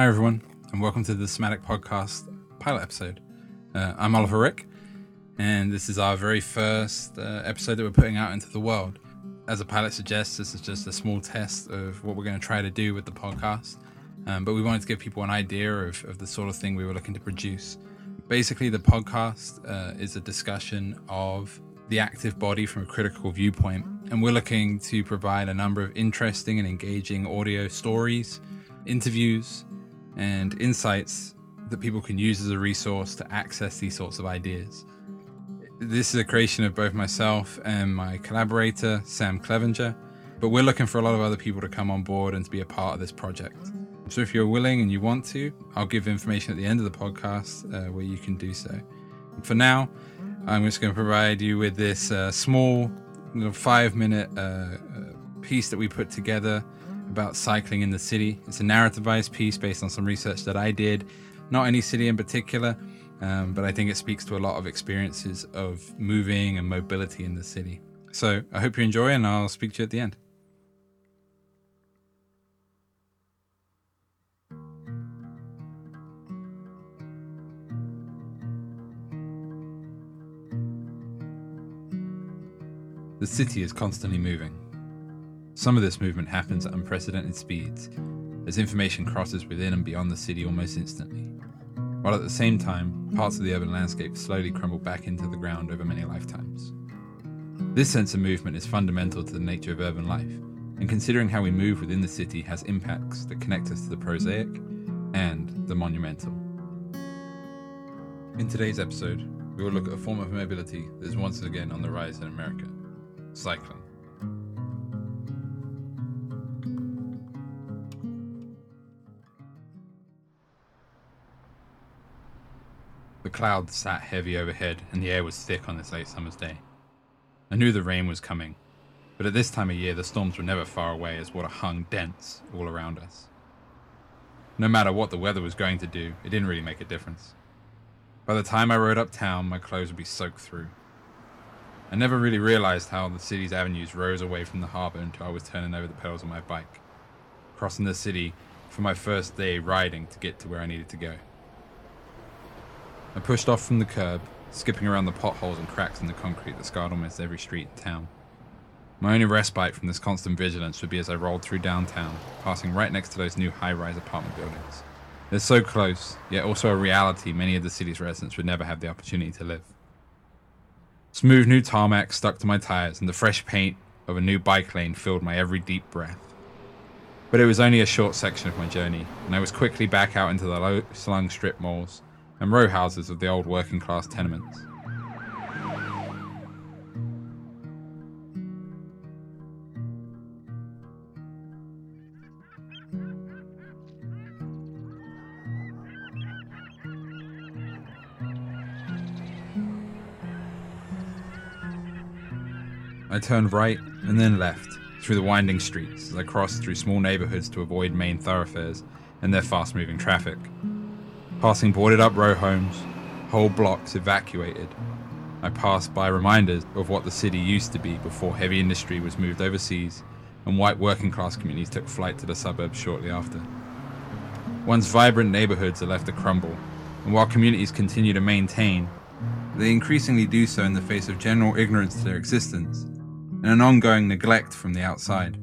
Hi, everyone, and welcome to the Somatic Podcast pilot episode. Uh, I'm Oliver Rick, and this is our very first uh, episode that we're putting out into the world. As the pilot suggests, this is just a small test of what we're going to try to do with the podcast, um, but we wanted to give people an idea of, of, the sort of thing we were looking to produce. Basically, the podcast uh, is a discussion of the active body from a critical viewpoint, and we're looking to provide a number of interesting and engaging audio stories, interviews, and insights that people can use as a resource to access these sorts of ideas. This is a creation of both myself and my collaborator, Sam Clevenger, but we're looking for a lot of other people to come on board and to be a part of this project. So if you're willing and you want to, I'll give information at the end of the podcast uh, where you can do so. For now, I'm just going to provide you with this uh, small, five minute uh, uh piece that we put together about cycling in the city. It's a narrativized piece based on some research that I did, not any city in particular, um, but I think it speaks to a lot of experiences of moving and mobility in the city. So I hope you enjoy, and I'll speak to you at the end. The city is constantly moving. Some of this movement happens at unprecedented speeds, as information crosses within and beyond the city almost instantly, while at the same time, parts of the urban landscape slowly crumble back into the ground over many lifetimes. This sense of movement is fundamental to the nature of urban life, and considering how we move within the city has impacts that connect us to the prosaic and the monumental. In today's episode, we will look at a form of mobility that is once again on the rise in America cycling. The clouds sat heavy overhead, and the air was thick on this late summer's day. I knew the rain was coming, but at this time of year the storms were never far away as water hung dense all around us. No matter what the weather was going to do, it didn't really make a difference. By the time I rode uptown, my clothes would be soaked through. I never really realized how the city's avenues rose away from the harbor until I was turning over the pedals on my bike, crossing the city for my first day riding to get to where I needed to go. I pushed off from the curb, skipping around the potholes and cracks in the concrete that scarred almost every street in town. My only respite from this constant vigilance would be as I rolled through downtown, passing right next to those new high rise apartment buildings. They're so close, yet also a reality many of the city's residents would never have the opportunity to live. Smooth new tarmac stuck to my tires, and the fresh paint of a new bike lane filled my every deep breath. But it was only a short section of my journey, and I was quickly back out into the low slung strip malls and row houses of the old working class tenements. I turned right and then left through the winding streets as I crossed through small neighborhoods to avoid main thoroughfares and their fast moving traffic passing boarded up row homes, whole blocks evacuated. I passed by reminders of what the city used to be before heavy industry was moved overseas and white working class communities took flight to the suburbs shortly after. Once vibrant neighborhoods are left to crumble, and while communities continue to maintain, they increasingly do so in the face of general ignorance to their existence and an ongoing neglect from the outside.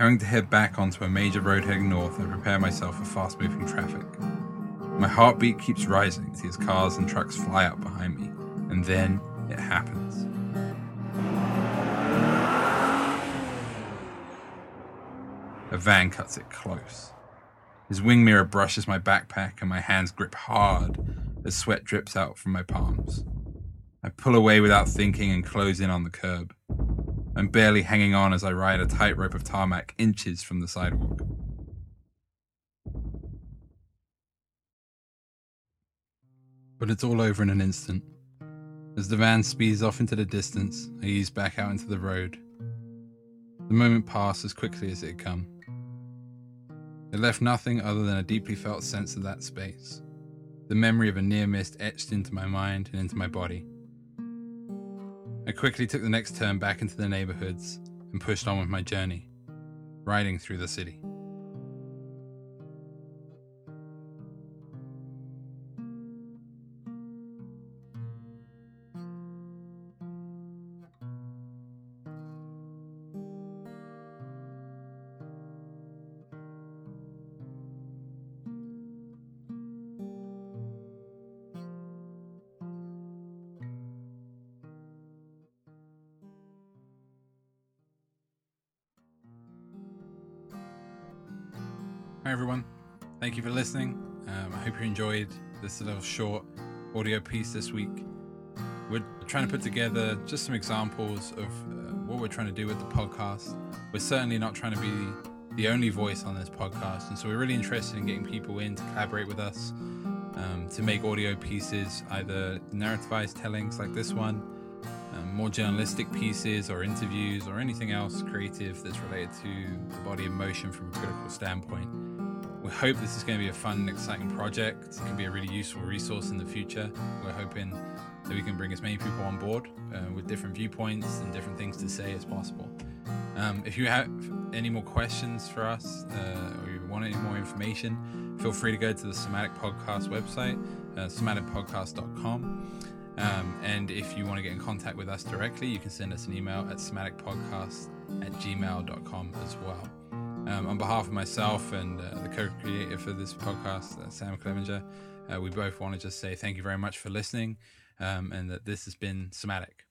Having to head back onto a major road heading north and prepare myself for fast moving traffic. My heartbeat keeps rising as cars and trucks fly up behind me, and then it happens. A van cuts it close. His wing mirror brushes my backpack, and my hands grip hard as sweat drips out from my palms. I pull away without thinking and close in on the curb. I'm barely hanging on as I ride a tightrope of tarmac inches from the sidewalk. But it's all over in an instant. As the van speeds off into the distance, I ease back out into the road. The moment passed as quickly as it had come. It left nothing other than a deeply felt sense of that space, the memory of a near miss etched into my mind and into my body. I quickly took the next turn back into the neighborhoods and pushed on with my journey, riding through the city. Hi, everyone. Thank you for listening. Um, I hope you enjoyed this little short audio piece this week. We're trying to put together just some examples of uh, what we're trying to do with the podcast. We're certainly not trying to be the only voice on this podcast, and so we're really interested in getting people in to collaborate with us um, to make audio pieces, either narrativized tellings like this one, um, more journalistic pieces or interviews or anything else creative that's related to the body of motion from a critical standpoint. We hope this is going to be a fun and exciting project. It can be a really useful resource in the future. We're hoping that we can bring as many people on board uh, with different viewpoints and different things to say as possible. Um, if you have any more questions for us uh, or you want any more information, feel free to go to the Somatic Podcast website, uh, somaticpodcast.com. Um, and if you want to get in contact with us directly, you can send us an email at somaticpodcast at gmail.com as well. Um, on behalf of myself and uh, the co-creator for this podcast, uh, Sam Clevenger, uh, we both want to just say thank you very much for listening um, and that this has been Somatic.